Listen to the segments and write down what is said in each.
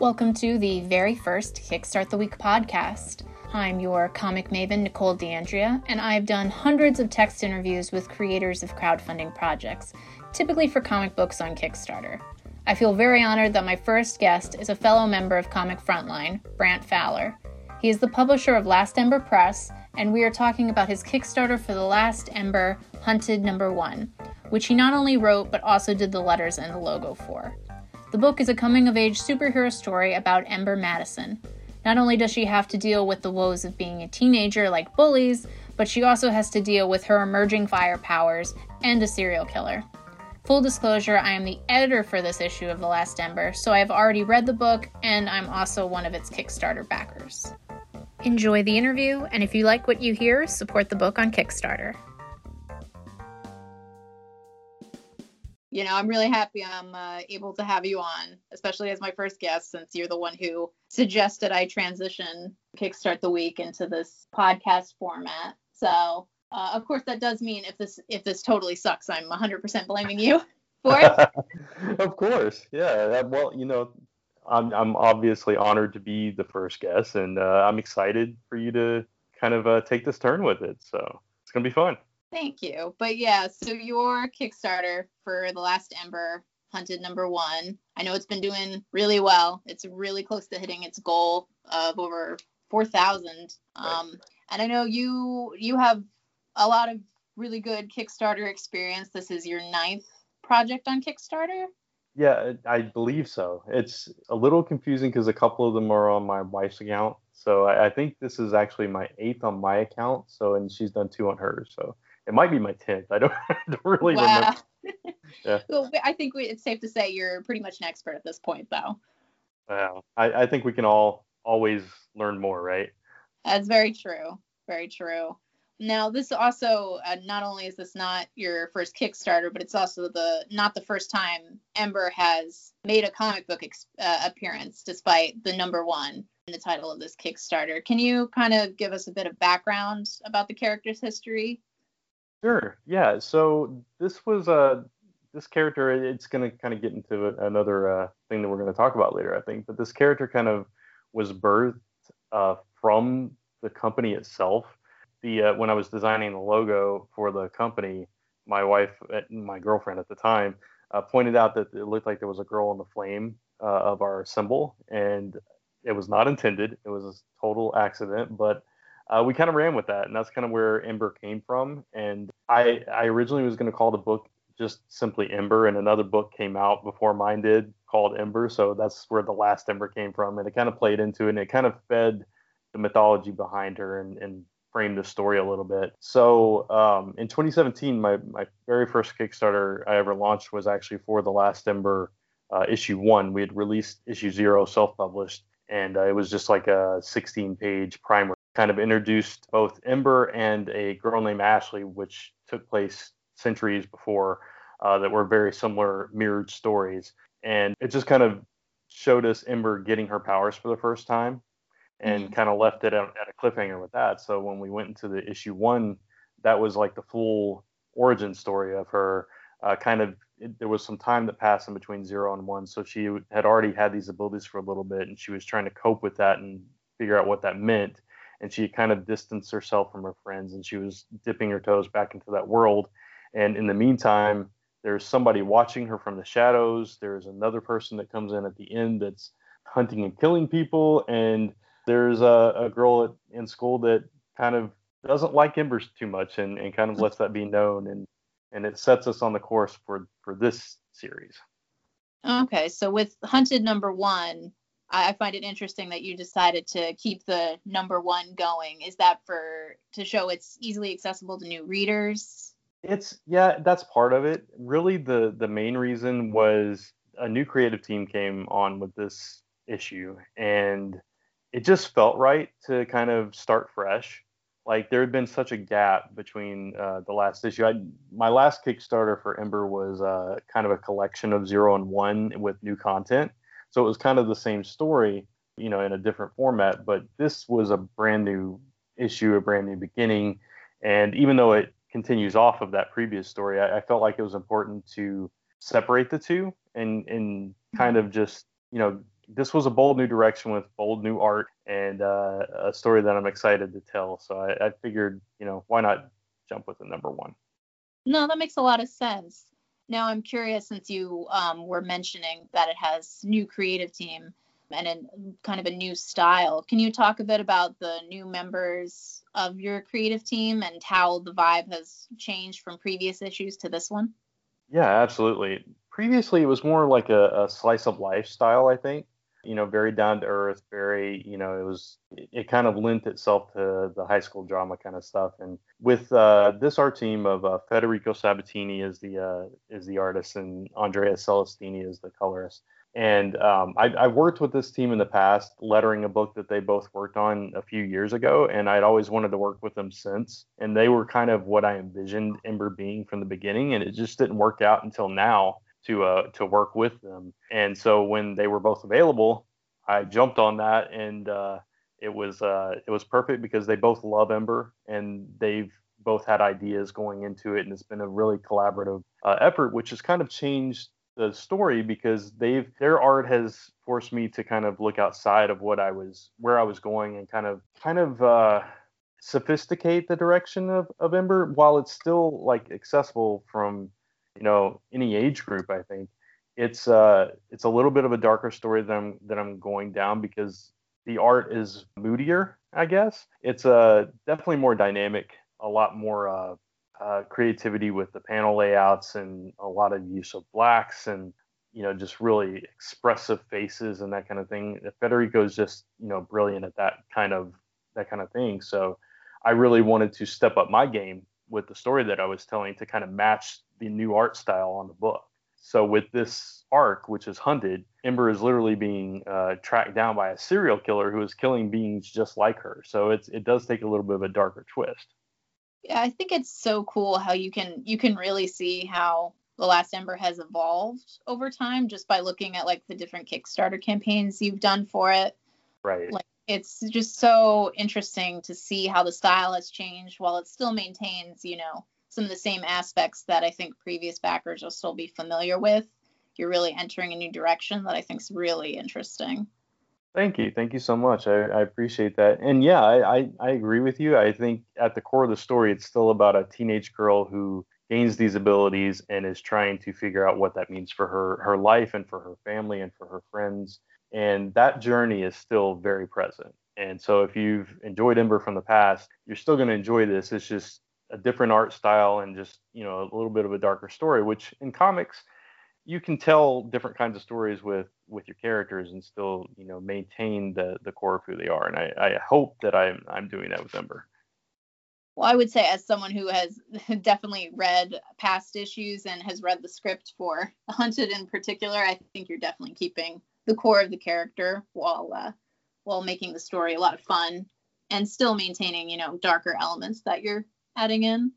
Welcome to the very first Kickstart the Week podcast. I'm your comic maven, Nicole D'Andrea, and I've done hundreds of text interviews with creators of crowdfunding projects, typically for comic books on Kickstarter. I feel very honored that my first guest is a fellow member of Comic Frontline, Brant Fowler. He is the publisher of Last Ember Press, and we are talking about his Kickstarter for The Last Ember Hunted Number One, which he not only wrote but also did the letters and the logo for. The book is a coming of age superhero story about Ember Madison. Not only does she have to deal with the woes of being a teenager like bullies, but she also has to deal with her emerging fire powers and a serial killer. Full disclosure, I am the editor for this issue of The Last Ember, so I have already read the book and I'm also one of its Kickstarter backers. Enjoy the interview, and if you like what you hear, support the book on Kickstarter. You know, I'm really happy I'm uh, able to have you on, especially as my first guest, since you're the one who suggested I transition Kickstart the Week into this podcast format. So, uh, of course, that does mean if this if this totally sucks, I'm 100% blaming you for it. of course, yeah. Well, you know, I'm I'm obviously honored to be the first guest, and uh, I'm excited for you to kind of uh, take this turn with it. So it's gonna be fun. Thank you. But yeah, so your Kickstarter for The Last Ember hunted number one. I know it's been doing really well. It's really close to hitting its goal of over 4,000. Um, and I know you you have a lot of really good Kickstarter experience. This is your ninth project on Kickstarter. Yeah, I believe so. It's a little confusing because a couple of them are on my wife's account. So I, I think this is actually my eighth on my account. So and she's done two on hers. So it might be my tenth. I don't, I don't really wow. remember. Yeah. well, I think we, it's safe to say you're pretty much an expert at this point, though. Wow. I, I think we can all always learn more, right? That's very true. Very true. Now, this also uh, not only is this not your first Kickstarter, but it's also the not the first time Ember has made a comic book ex- uh, appearance, despite the number one in the title of this Kickstarter. Can you kind of give us a bit of background about the character's history? Sure. Yeah. So this was a uh, this character. It's going to kind of get into another uh, thing that we're going to talk about later, I think. But this character kind of was birthed uh, from the company itself. The uh, when I was designing the logo for the company, my wife, uh, my girlfriend at the time, uh, pointed out that it looked like there was a girl in the flame of our symbol, and it was not intended. It was a total accident, but uh, we kind of ran with that, and that's kind of where Ember came from. And I, I originally was going to call the book just simply Ember, and another book came out before mine did called Ember, so that's where the last Ember came from, and it kind of played into it, and it kind of fed the mythology behind her and, and framed the story a little bit. So um, in 2017, my my very first Kickstarter I ever launched was actually for the last Ember uh, issue one. We had released issue zero self-published, and uh, it was just like a 16-page primer kind of introduced both Ember and a girl named Ashley, which took place centuries before, uh, that were very similar mirrored stories. And it just kind of showed us Ember getting her powers for the first time and mm-hmm. kind of left it at, at a cliffhanger with that. So when we went into the issue one, that was like the full origin story of her. Uh, kind of, it, there was some time that passed in between zero and one. So she had already had these abilities for a little bit and she was trying to cope with that and figure out what that meant and she kind of distanced herself from her friends and she was dipping her toes back into that world. And in the meantime there's somebody watching her from the shadows. There's another person that comes in at the end that's hunting and killing people. And there's a, a girl at, in school that kind of doesn't like embers too much and, and kind of lets that be known. And and it sets us on the course for for this series. Okay so with hunted number one I find it interesting that you decided to keep the number one going. Is that for to show it's easily accessible to new readers? It's yeah, that's part of it. Really, the the main reason was a new creative team came on with this issue, and it just felt right to kind of start fresh. Like there had been such a gap between uh, the last issue. I, my last Kickstarter for Ember was uh, kind of a collection of zero and one with new content so it was kind of the same story, you know, in a different format, but this was a brand new issue, a brand new beginning. And even though it continues off of that previous story, I, I felt like it was important to separate the two and and kind of just, you know, this was a bold new direction with bold new art and uh, a story that I'm excited to tell. So I, I figured, you know, why not jump with the number one? No, that makes a lot of sense. Now I'm curious since you um, were mentioning that it has new creative team and a kind of a new style. Can you talk a bit about the new members of your creative team and how the vibe has changed from previous issues to this one? Yeah, absolutely. Previously, it was more like a, a slice of lifestyle, I think. You know, very down to earth, very, you know, it was, it kind of lent itself to the high school drama kind of stuff. And with uh, this art team of uh, Federico Sabatini is the uh, is the artist and Andrea Celestini is the colorist. And um, I, have worked with this team in the past, lettering a book that they both worked on a few years ago, and I'd always wanted to work with them since. And they were kind of what I envisioned Ember being from the beginning, and it just didn't work out until now to uh, to work with them. And so when they were both available, I jumped on that, and uh, it was uh, it was perfect because they both love Ember, and they've both had ideas going into it, and it's been a really collaborative uh, effort, which has kind of changed the story because they've their art has forced me to kind of look outside of what I was where I was going and kind of kind of uh, sophisticate the direction of, of Ember while it's still like accessible from you know any age group I think it's uh it's a little bit of a darker story that I'm that I'm going down because the art is moodier I guess it's uh definitely more dynamic a lot more uh uh, creativity with the panel layouts and a lot of use of blacks and you know just really expressive faces and that kind of thing. Federico is just you know brilliant at that kind of that kind of thing. So I really wanted to step up my game with the story that I was telling to kind of match the new art style on the book. So with this arc, which is hunted, Ember is literally being uh, tracked down by a serial killer who is killing beings just like her. So it's it does take a little bit of a darker twist. Yeah, I think it's so cool how you can you can really see how the last ember has evolved over time just by looking at like the different kickstarter campaigns you've done for it right like it's just so interesting to see how the style has changed while it still maintains you know some of the same aspects that i think previous backers will still be familiar with you're really entering a new direction that i think is really interesting Thank you. Thank you so much. I, I appreciate that. And yeah, I, I, I, agree with you. I think at the core of the story, it's still about a teenage girl who gains these abilities and is trying to figure out what that means for her, her life and for her family and for her friends. And that journey is still very present. And so if you've enjoyed Ember from the past, you're still going to enjoy this. It's just a different art style and just, you know, a little bit of a darker story, which in comics, you can tell different kinds of stories with with your characters and still you know maintain the the core of who they are and i i hope that i'm i'm doing that with ember well i would say as someone who has definitely read past issues and has read the script for hunted in particular i think you're definitely keeping the core of the character while uh, while making the story a lot of fun and still maintaining you know darker elements that you're adding in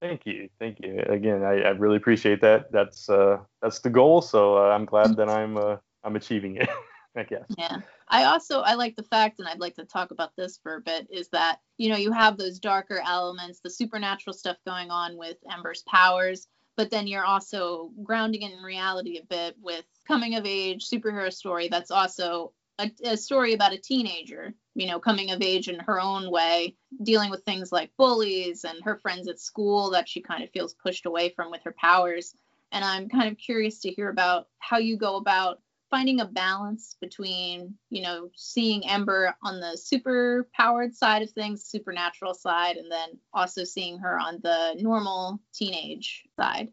Thank you, thank you. Again, I, I really appreciate that. That's uh, that's the goal. So uh, I'm glad that I'm uh, I'm achieving it. I guess. Yeah. I also I like the fact, and I'd like to talk about this for a bit, is that you know you have those darker elements, the supernatural stuff going on with Ember's powers, but then you're also grounding it in reality a bit with coming of age superhero story that's also a, a, story about a teenager, you know, coming of age in her own way, dealing with things like bullies and her friends at school that she kind of feels pushed away from with her powers. And I'm kind of curious to hear about how you go about finding a balance between, you know, seeing Ember on the super powered side of things, supernatural side, and then also seeing her on the normal teenage side.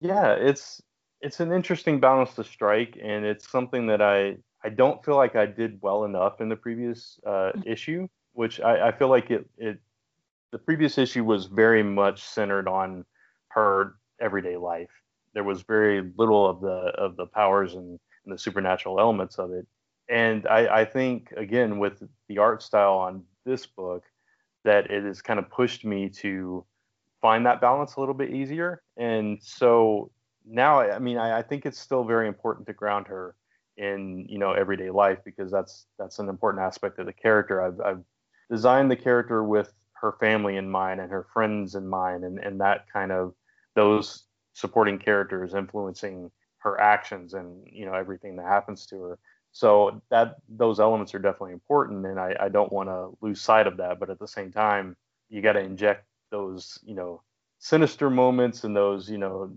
Yeah, it's it's an interesting balance to strike and it's something that I I don't feel like I did well enough in the previous uh, mm. issue, which I, I, feel like it, it the previous issue was very much centered on her everyday life. There was very little of the of the powers and, the supernatural elements of it. And I, I think again with the art style on this book, that it has kind of pushed me to find that balance a little bit easier. And so now, I mean, I, I think it's still very important to ground her in you know everyday life because that's that's an important aspect of the character. I've, I've designed the character with her family in mind and her friends in mind, and and that kind of those supporting characters influencing her actions and you know everything that happens to her. So that those elements are definitely important, and I, I don't want to lose sight of that. But at the same time, you got to inject those, you know, sinister moments and those, you know,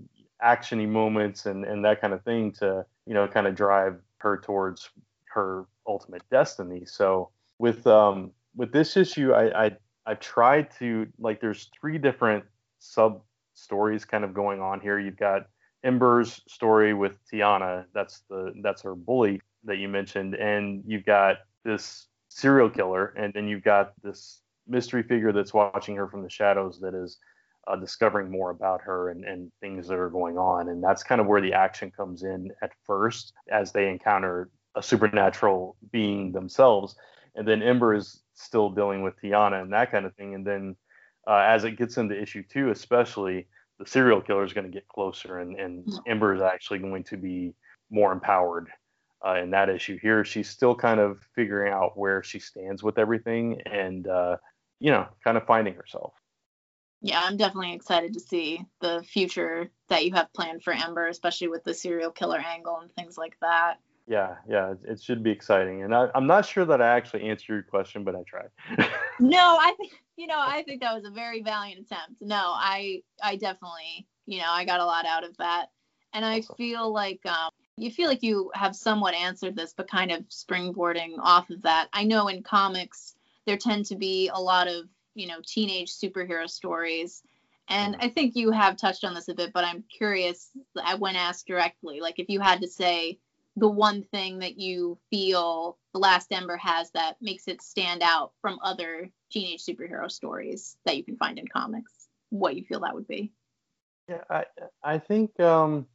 actiony moments and and that kind of thing to, you know, kind of drive her towards her ultimate destiny. So with um with this issue, I I I've tried to like there's three different sub stories kind of going on here. You've got Ember's story with Tiana, that's the that's her bully that you mentioned, and you've got this serial killer, and then you've got this mystery figure that's watching her from the shadows that is uh, discovering more about her and, and things that are going on. And that's kind of where the action comes in at first as they encounter a supernatural being themselves. And then Ember is still dealing with Tiana and that kind of thing. And then uh, as it gets into issue two, especially, the serial killer is going to get closer, and, and. Ember is actually going to be more empowered uh, in that issue. Here, she's still kind of figuring out where she stands with everything, and uh, you know, kind of finding herself. Yeah, I'm definitely excited to see the future that you have planned for Ember, especially with the serial killer angle and things like that. Yeah, yeah, it, it should be exciting, and I, am not sure that I actually answered your question, but I tried. no, I think you know, I think that was a very valiant attempt. No, I I definitely, you know, I got a lot out of that. And I awesome. feel like um you feel like you have somewhat answered this, but kind of springboarding off of that. I know in comics there tend to be a lot of, you know, teenage superhero stories. And mm-hmm. I think you have touched on this a bit, but I'm curious when asked directly, like if you had to say the one thing that you feel the last ember has that makes it stand out from other teenage superhero stories that you can find in comics what you feel that would be? Yeah i i think um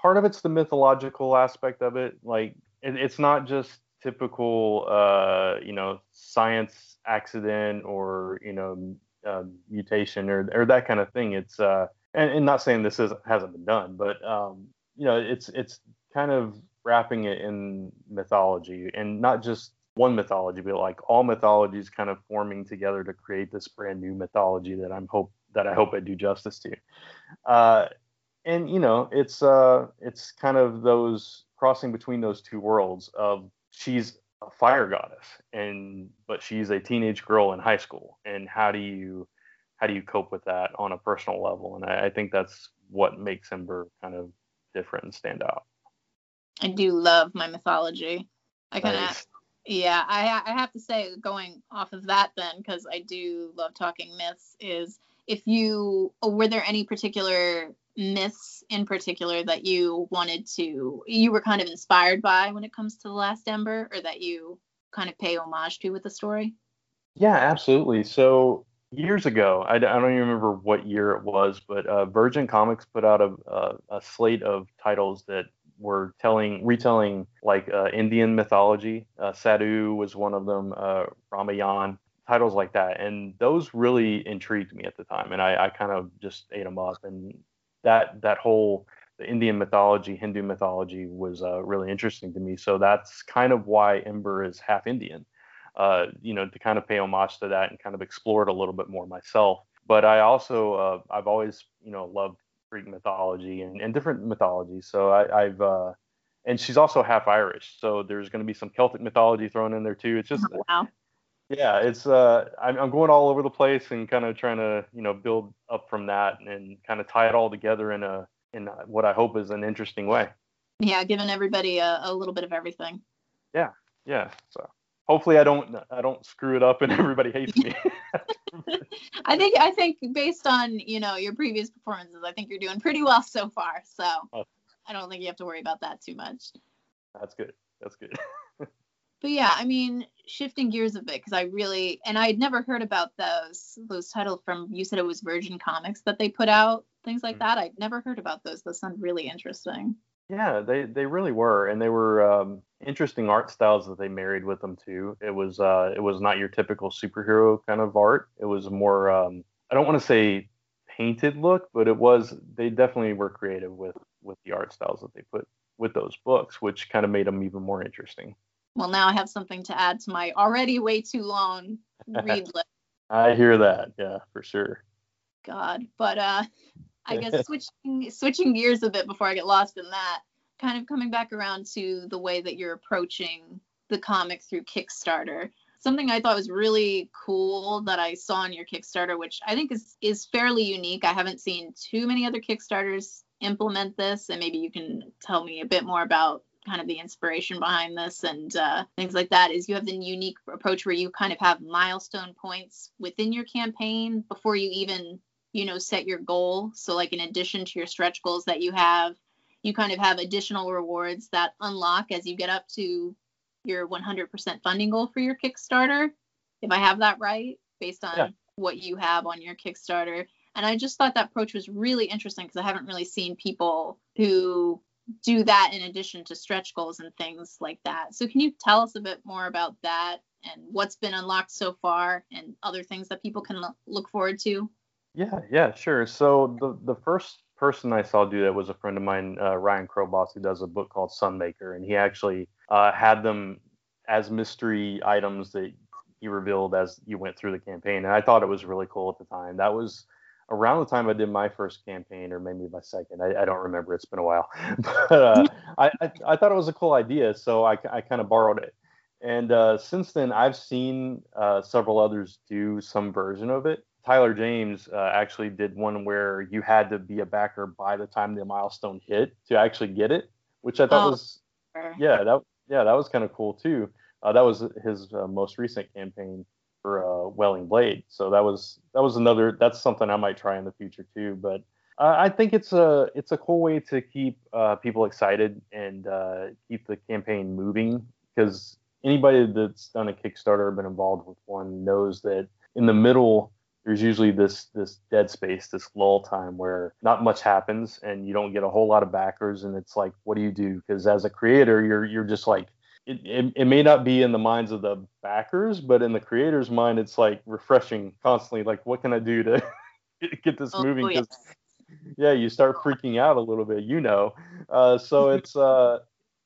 part of it's the mythological aspect of it like it, it's not just typical uh you know science accident or you know uh, mutation or or that kind of thing. It's uh and, and not saying this is hasn't been done but um you know, it's it's kind of wrapping it in mythology and not just one mythology, but like all mythologies kind of forming together to create this brand new mythology that I'm hope that I hope I do justice to. Uh, and you know, it's uh, it's kind of those crossing between those two worlds of she's a fire goddess and but she's a teenage girl in high school and how do you how do you cope with that on a personal level and I, I think that's what makes Ember kind of different and stand out. I do love my mythology. I kind of, nice. Yeah, I, I have to say, going off of that then, because I do love talking myths, is if you, were there any particular myths in particular that you wanted to, you were kind of inspired by when it comes to The Last Ember, or that you kind of pay homage to with the story? Yeah, absolutely. So years ago. I, I, don't even remember what year it was, but uh, Virgin Comics put out a, a, a, slate of titles that were telling, retelling like uh, Indian mythology. Uh, Sadhu was one of them, uh, Ramayan, titles like that, and those really intrigued me at the time, and I, I kind of just ate them up, and that that whole the Indian mythology, Hindu mythology was uh, really interesting to me. So that's kind of why Ember is half Indian uh, you know, to kind of pay homage to that and kind of explore it a little bit more myself. But I also, uh, I've always, you know, loved Greek mythology and, and different mythologies. So I, have uh, and she's also half Irish. So there's going to be some Celtic mythology thrown in there too. It's just, oh, wow. Yeah, it's uh, I'm, I'm going all over the place and kind of trying to, you know, build up from that and kind of tie it all together in a, in what I hope is an interesting way. Yeah, giving everybody a, a little bit of everything. Yeah, yeah. So hopefully I don't I don't screw it up and everybody hates me. I think I think based on you know your previous performances, I think you're doing pretty well so far. So oh. I don't think you have to worry about that too much. That's good. That's good. but yeah, I mean, shifting gears a bit because I really and I had never heard about those those titles from you said it was Virgin Comics that they put out things like mm-hmm. that. I'd never heard about those. Those sound really interesting. Yeah, they they really were, and they were um, interesting art styles that they married with them too. It was uh, it was not your typical superhero kind of art. It was more um, I don't want to say painted look, but it was they definitely were creative with with the art styles that they put with those books, which kind of made them even more interesting. Well, now I have something to add to my already way too long read list. I hear that, yeah, for sure. God, but uh, I guess switching switching gears a bit before I get lost in that. kind of coming back around to the way that you're approaching the comic through Kickstarter. Something I thought was really cool that I saw on your Kickstarter, which I think is is fairly unique. I haven't seen too many other Kickstarters implement this, and maybe you can tell me a bit more about kind of the inspiration behind this and uh, things like that. Is you have the unique approach where you kind of have milestone points within your campaign before you even you know set your goal. So like in addition to your stretch goals that you have, you kind of have additional rewards that unlock as you get up to your 100% funding goal for your Kickstarter, if I have that right, based on yeah. what you have on your Kickstarter. And I just thought that approach was really interesting because I haven't really seen people who do that in addition to stretch goals and things like that. So can you tell us a bit more about that and what's been unlocked so far and other things that people can look forward to? Yeah, yeah, sure. So the the first person I saw do that was a friend of mine, uh, Ryan Kroboth, who does a book called Sunmaker, and he actually uh, had them as mystery items that he revealed as you went through the campaign, and I thought it was really cool at the time. That was around the time I did my first campaign, or maybe my second. I, I don't remember. It's been a while, but uh, I, I, I thought it was a cool idea, so I I kind of borrowed it. And uh, since then, I've seen uh, several others do some version of it. Tyler James uh, actually did one where you had to be a backer by the time the milestone hit to actually get it, which I thought oh, was yeah that yeah that was kind of cool too. Uh, that was his uh, most recent campaign for uh, Welling Blade, so that was that was another that's something I might try in the future too. But uh, I think it's a it's a cool way to keep uh, people excited and keep the campaign moving because anybody that's done a Kickstarter or been involved with one knows that in the middle there's usually this this dead space, this lull time where not much happens and you don't get a whole lot of backers, and it's like, what do you do? Because as a creator, you're you're just like, it, it, it may not be in the minds of the backers, but in the creator's mind, it's like refreshing constantly. Like, what can I do to get this oh, moving? Because yeah. yeah, you start freaking out a little bit, you know. Uh, so it's uh,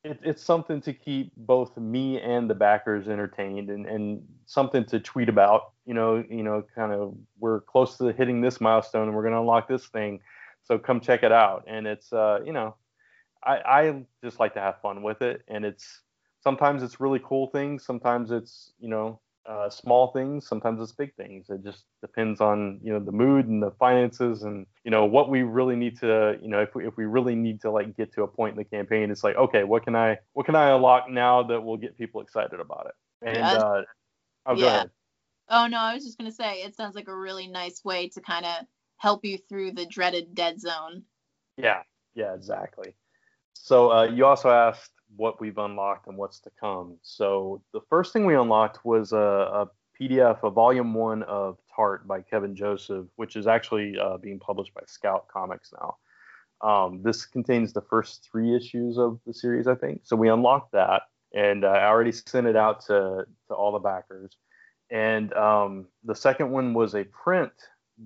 it, it's something to keep both me and the backers entertained and, and something to tweet about you know you know kind of we're close to hitting this milestone and we're going to unlock this thing. So come check it out. And it's uh you know i i just like to have fun with it. And it's sometimes it's really cool things. Sometimes it's you know uh, small things sometimes it's big things. It just depends on you know the mood and the finances and you know what we really need to you know if we, if we really need to like get to a point in the campaign it's like okay what can i what can i unlock now that will get people excited about it? And uh oh, yeah. Ahead. oh no i was just going to say it sounds like a really nice way to kind of help you through the dreaded dead zone. Yeah. Yeah exactly. So uh, you also asked what we've unlocked and what's to come. So the first thing we unlocked was a, a PDF, a volume one of Tart by Kevin Joseph, which is actually uh, being published by Scout Comics now. Um, this contains the first three issues of the series, I think. So we unlocked that, and uh, I already sent it out to to all the backers. And um, the second one was a print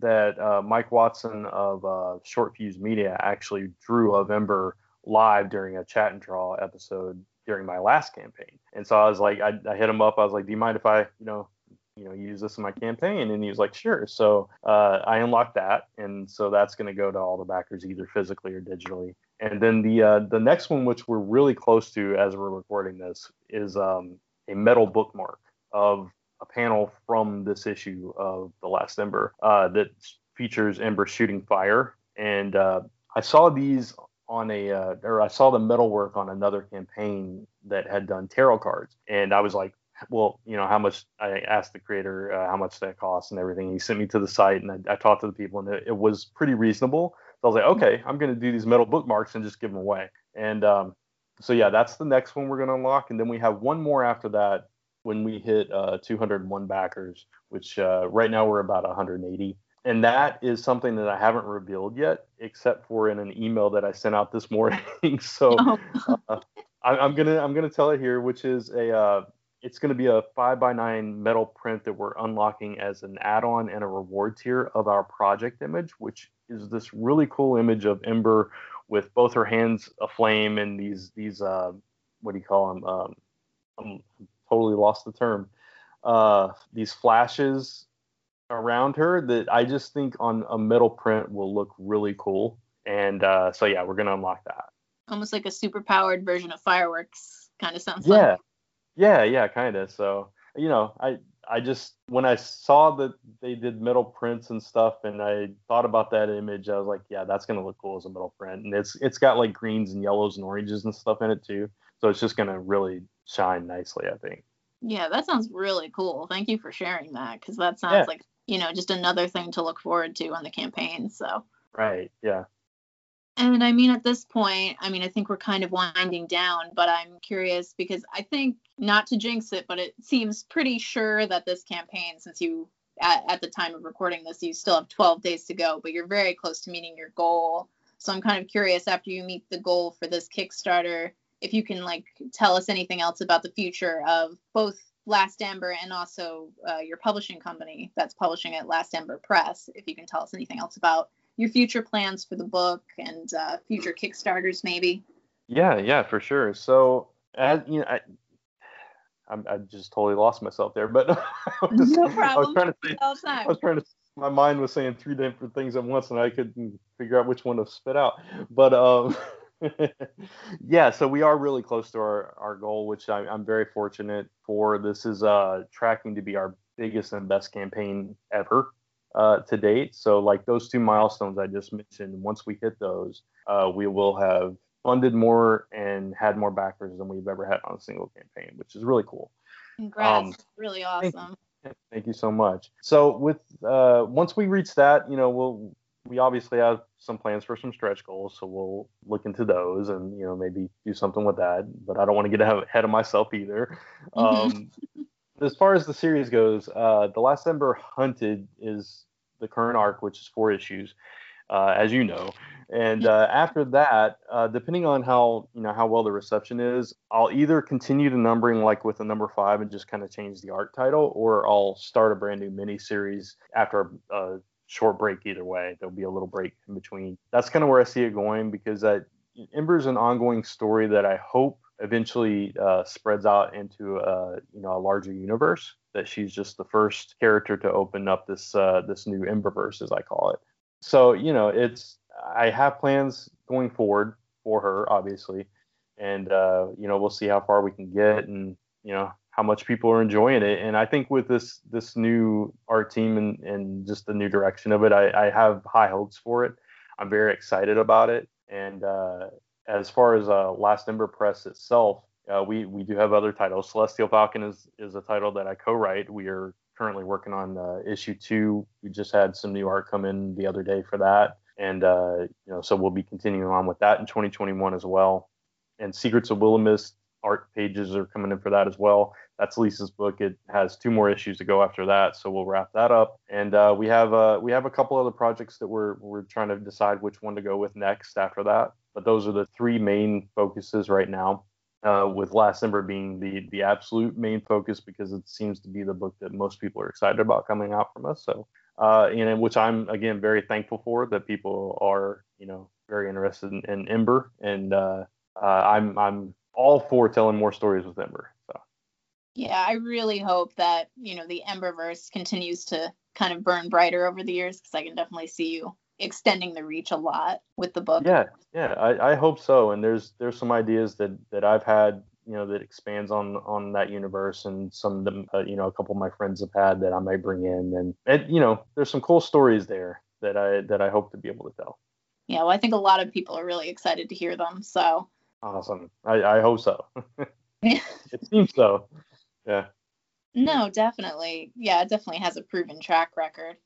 that uh, Mike Watson of uh, Short Fuse Media actually drew of Ember live during a chat and draw episode during my last campaign. And so I was like, I, I hit him up. I was like, do you mind if I, you know, you know, use this in my campaign? And he was like, sure. So uh, I unlocked that, and so that's going to go to all the backers either physically or digitally. And then the uh, the next one, which we're really close to as we're recording this, is um, a metal bookmark of a panel from this issue of The Last Ember uh, that features Ember shooting fire. And uh, I saw these on a uh, or I saw the metal work on another campaign that had done tarot cards, and I was like, well, you know, how much? I asked the creator uh, how much that cost and everything. He sent me to the site, and I, I talked to the people, and it, it, was pretty reasonable. So I was like, okay, I'm going to do these metal bookmarks and just give them away. And um, so yeah, that's the next one we're going to unlock, and then we have one more after that when we hit uh, 201 backers, which uh, right now we're about 180 and that is something that I haven't revealed yet, except for in an email that I sent out this morning. so oh. uh, I, am gonna I'm gonna tell it here, which is a uh, it's gonna be a five by nine metal print that we're unlocking as an add-on and a reward tier of our project image, which is this really cool image of Ember with both her hands aflame and these these uh, what do you call them? Um, I'm totally lost the term. Uh, these flashes around her that I just think on a metal print will look really cool. And uh, so yeah, we're gonna unlock that. Almost like a super powered version of fireworks, kind of sounds yeah. like. Yeah, yeah, kind of. So, you know, I I just when I saw that they did metal prints and stuff, and I thought about that image, I was like, yeah, that's gonna look cool as a metal print, and it's it's got like greens and yellows and oranges and stuff in it too, so it's just gonna really shine nicely, I think. Yeah, that sounds really cool. Thank you for sharing that because that sounds Yeah. like you know just another thing to look forward to on the campaign. So. Right. Yeah. And I mean, at this point, I mean, I think we're kind of winding down, but I'm curious because I think, not to jinx it, but it seems pretty sure that this campaign, since you, at, at the time of recording this, you still have 12 days to go, but you're very close to meeting your goal. So I'm kind of curious after you meet the goal for this Kickstarter, if you can like tell us anything else about the future of both Last Ember and also uh, your publishing company that's publishing it, Last Ember Press. If you can tell us anything else about your future plans for the book and uh, future Kickstarters, maybe. Yeah. Yeah. For sure. So, as you know, I, I'm, I just totally lost myself there, but I was, No I was problem. trying to say I was trying to. My mind was saying three different things at once, and I couldn't figure out which one to spit out. But um, yeah, so we are really close to our, our goal, which I, I'm very fortunate for. This is uh, tracking to be our biggest and best campaign ever uh, to date. So, like those two milestones I just mentioned, once we hit those, uh, we will have funded more and had more backers than we've ever had on a single campaign, which is really cool. Congrats. um, really awesome. Thank you so much. So with uh, once we reach that, you know, we'll we obviously have some plans for some stretch goals, so we'll look into those and you know maybe do something with that. But I don't want to get ahead of myself either. Um, as far as the series goes, uh, the Last Ember Hunted is the current arc, which is four issues, uh, as you know. And uh, after that, uh, depending on how you know how well the reception is, I'll either continue the numbering like with the number five and just kind of change the arc title, or I'll start a brand new mini series after a, a short break. Either way, there'll be a little break in between. That's kind of where I see it going because that Ember is an ongoing story that I hope eventually uh, spreads out into a you know a larger universe. That she's just the first character to open up this uh, this new Emberverse, as I call it. So you know, it's I have plans going forward for her, obviously, and uh, you know we'll see how far we can get, and you know how much people are enjoying it. And I think with this this new art team and and just the new direction of it, I, I have high hopes for it. I'm very excited about it. And uh, as far as uh, Last Ember Press itself, uh, we we do have other titles. Celestial Falcon is is a title that I co-write. We are currently working on uh, issue two. We just had some new art come in the other day for that, and uh, you know, so we'll be continuing on with that in 2021 as well. And Secrets of Willamist art pages are coming in for that as well. That's Lisa's book. It has two more issues to go after that, so we'll wrap that up. And uh, we have uh, we have a couple other projects that we're we're trying to decide which one to go with next after that. But those are the three main focuses right now uh, with Last Ember being the the absolute main focus because it seems to be the book that most people are excited about coming out from us. So, uh, you know, which I'm again very thankful for that people are you know very interested in, in Ember, and uh, uh, I'm I'm all for telling more stories with Ember. Yeah, I really hope that, you know, the Emberverse continues to kind of burn brighter over the years because I can definitely see you extending the reach a lot with the book. yeah, yeah, I, I hope so. And there's there's some ideas that that I've had you know that expands on on that universe and some of them uh, you know a couple of my friends have had that I might bring in and, and you know there's some cool stories there that I that I hope to be able to tell. Yeah, well, I think a lot of people are really excited to hear them. So, Awesome. I, I hope so. It seems so. Yeah. no, definitely. Yeah, it definitely has a proven track record.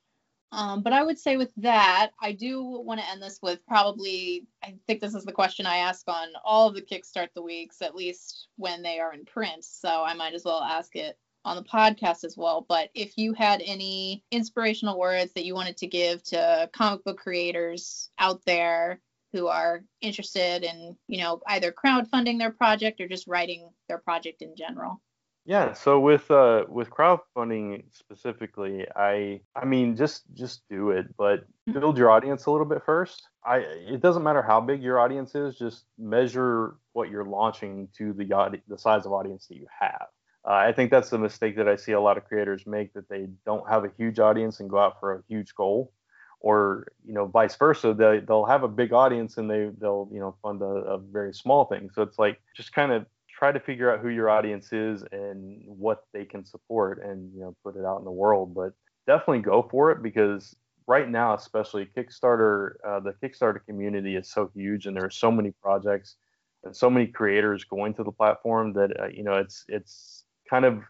Um, but I would say with that, I do want to end this with probably, I think this is the question I ask on all of the Kickstart the Weeks, at least when they are in print. So I might as well ask it on the podcast as well. But if you had any inspirational words that you wanted to give to comic book creators out there who are interested in, you know, either crowdfunding their project or just writing their project in general. Yeah, so with uh with crowdfunding specifically, I I mean just just do it, but build your audience a little bit first. I it doesn't matter how big your audience is, just measure what you're launching to the the size of audience that you have. Uh, I think that's the mistake that I see a lot of creators make that they don't have a huge audience and go out for a huge goal, or you know vice versa they, they'll have a big audience and they they'll you know fund a, a very small thing so it's like just kind of try to figure out who your audience is and what they can support and you know put it out in the world but definitely go for it because right now especially kickstarter uh, the kickstarter community is so huge and there are so many projects and so many creators going to the platform that uh, you know it's it's kind of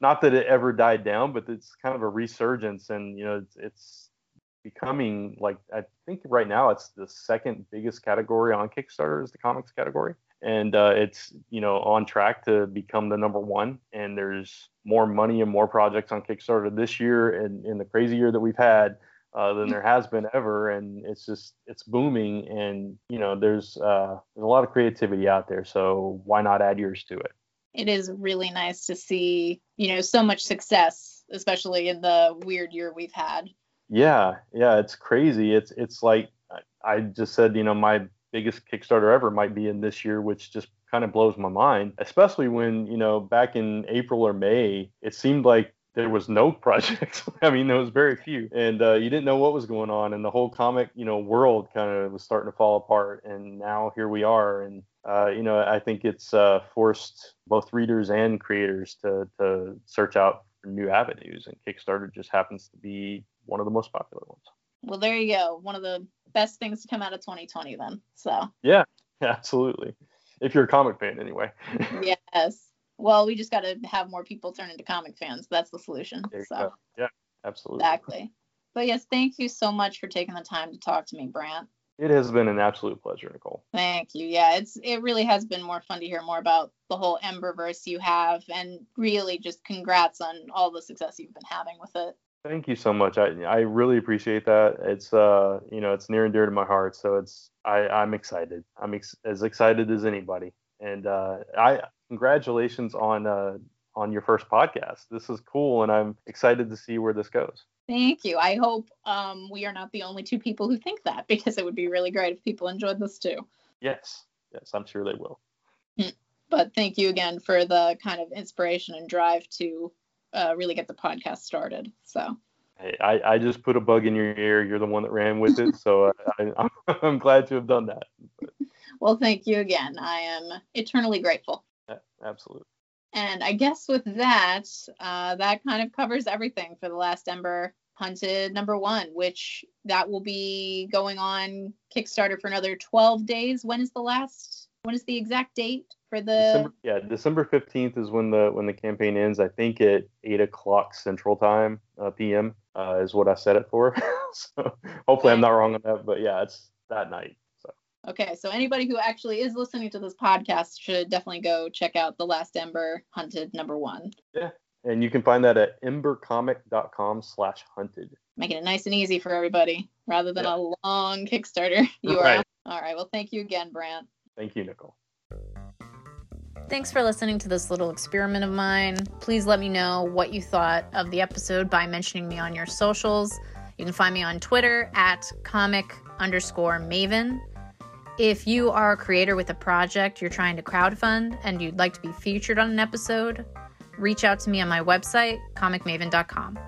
not that it ever died down but it's kind of a resurgence and you know it's, it's becoming like I think right now it's the second biggest category on Kickstarter is the comics category, and uh, it's you know on track to become the number one. And there's more money and more projects on Kickstarter this year and in the crazy year that we've had uh, than there has been ever, and it's just it's booming. And you know there's uh, there's a lot of creativity out there, so why not add yours to it? It is really nice to see you know so much success, especially in the weird year we've had yeah, yeah, it's crazy. It's it's like I just said, you know, my biggest Kickstarter ever might be in this year, which just kind of blows my mind. Especially when you know back in April or May, it seemed like there was no projects. I mean, there was very few, and uh, you didn't know what was going on, and the whole comic, you know, world kind of was starting to fall apart. And now here we are, and uh, you know, I think it's uh, forced both readers and creators to to search out new avenues, and Kickstarter just happens to be one of the most popular ones. Well, there you go. One of the best things to come out of 2020 then. So. Yeah, absolutely. If you're a comic fan anyway. yes. Well, we just got to have more people turn into comic fans. That's the solution. So. Go. Yeah, absolutely. Exactly. But yes, thank you so much for taking the time to talk to me, Brant. It has been an absolute pleasure, Nicole. Thank you. Yeah, it's it really has been more fun to hear more about the whole Emberverse you have, and really just congrats on all the success you've been having with it. Thank you so much. I I really appreciate that. It's uh you know it's near and dear to my heart. So it's I I'm excited. I'm ex- as excited as anybody. And uh, I congratulations on uh on your first podcast. This is cool, and I'm excited to see where this goes. Thank you. I hope um, we are not the only two people who think that because it would be really great if people enjoyed this too. Yes, yes, I'm sure they will. Hmm. But thank you again for the kind of inspiration and drive to uh, really get the podcast started. So. Hey, I, I just put a bug in your ear. You're the one that ran with it, so I, I'm, I'm glad to have done that. Well, thank you again. I am eternally grateful. Yeah, absolutely. And I guess with that, uh, that kind of covers everything for the last Ember Hunted number one, which that will be going on Kickstarter for another 12 days. When is the last? When is the exact date? for the December, yeah december 15th is when the when the campaign ends. I think at 8 o'clock central time uh, pm uh, is what i set it for. So hopefully i'm not wrong on that but yeah it's that night so. Okay so anybody who actually is listening to this podcast should definitely go check out the last ember hunted number one. Yeah and you can find that at embercomic.com slash hunted. Making it nice and easy for everybody rather than yeah. a long kickstarter. Url right. all right well thank you again brant thank you nicole Thanks for listening to this little experiment of mine. Please let me know what you thought of the episode by mentioning me on your socials. You can find me on Twitter at comic underscore maven. If you are a creator with a project you're trying to crowdfund and you'd like to be featured on an episode, reach out to me on my website, comicmaven.com.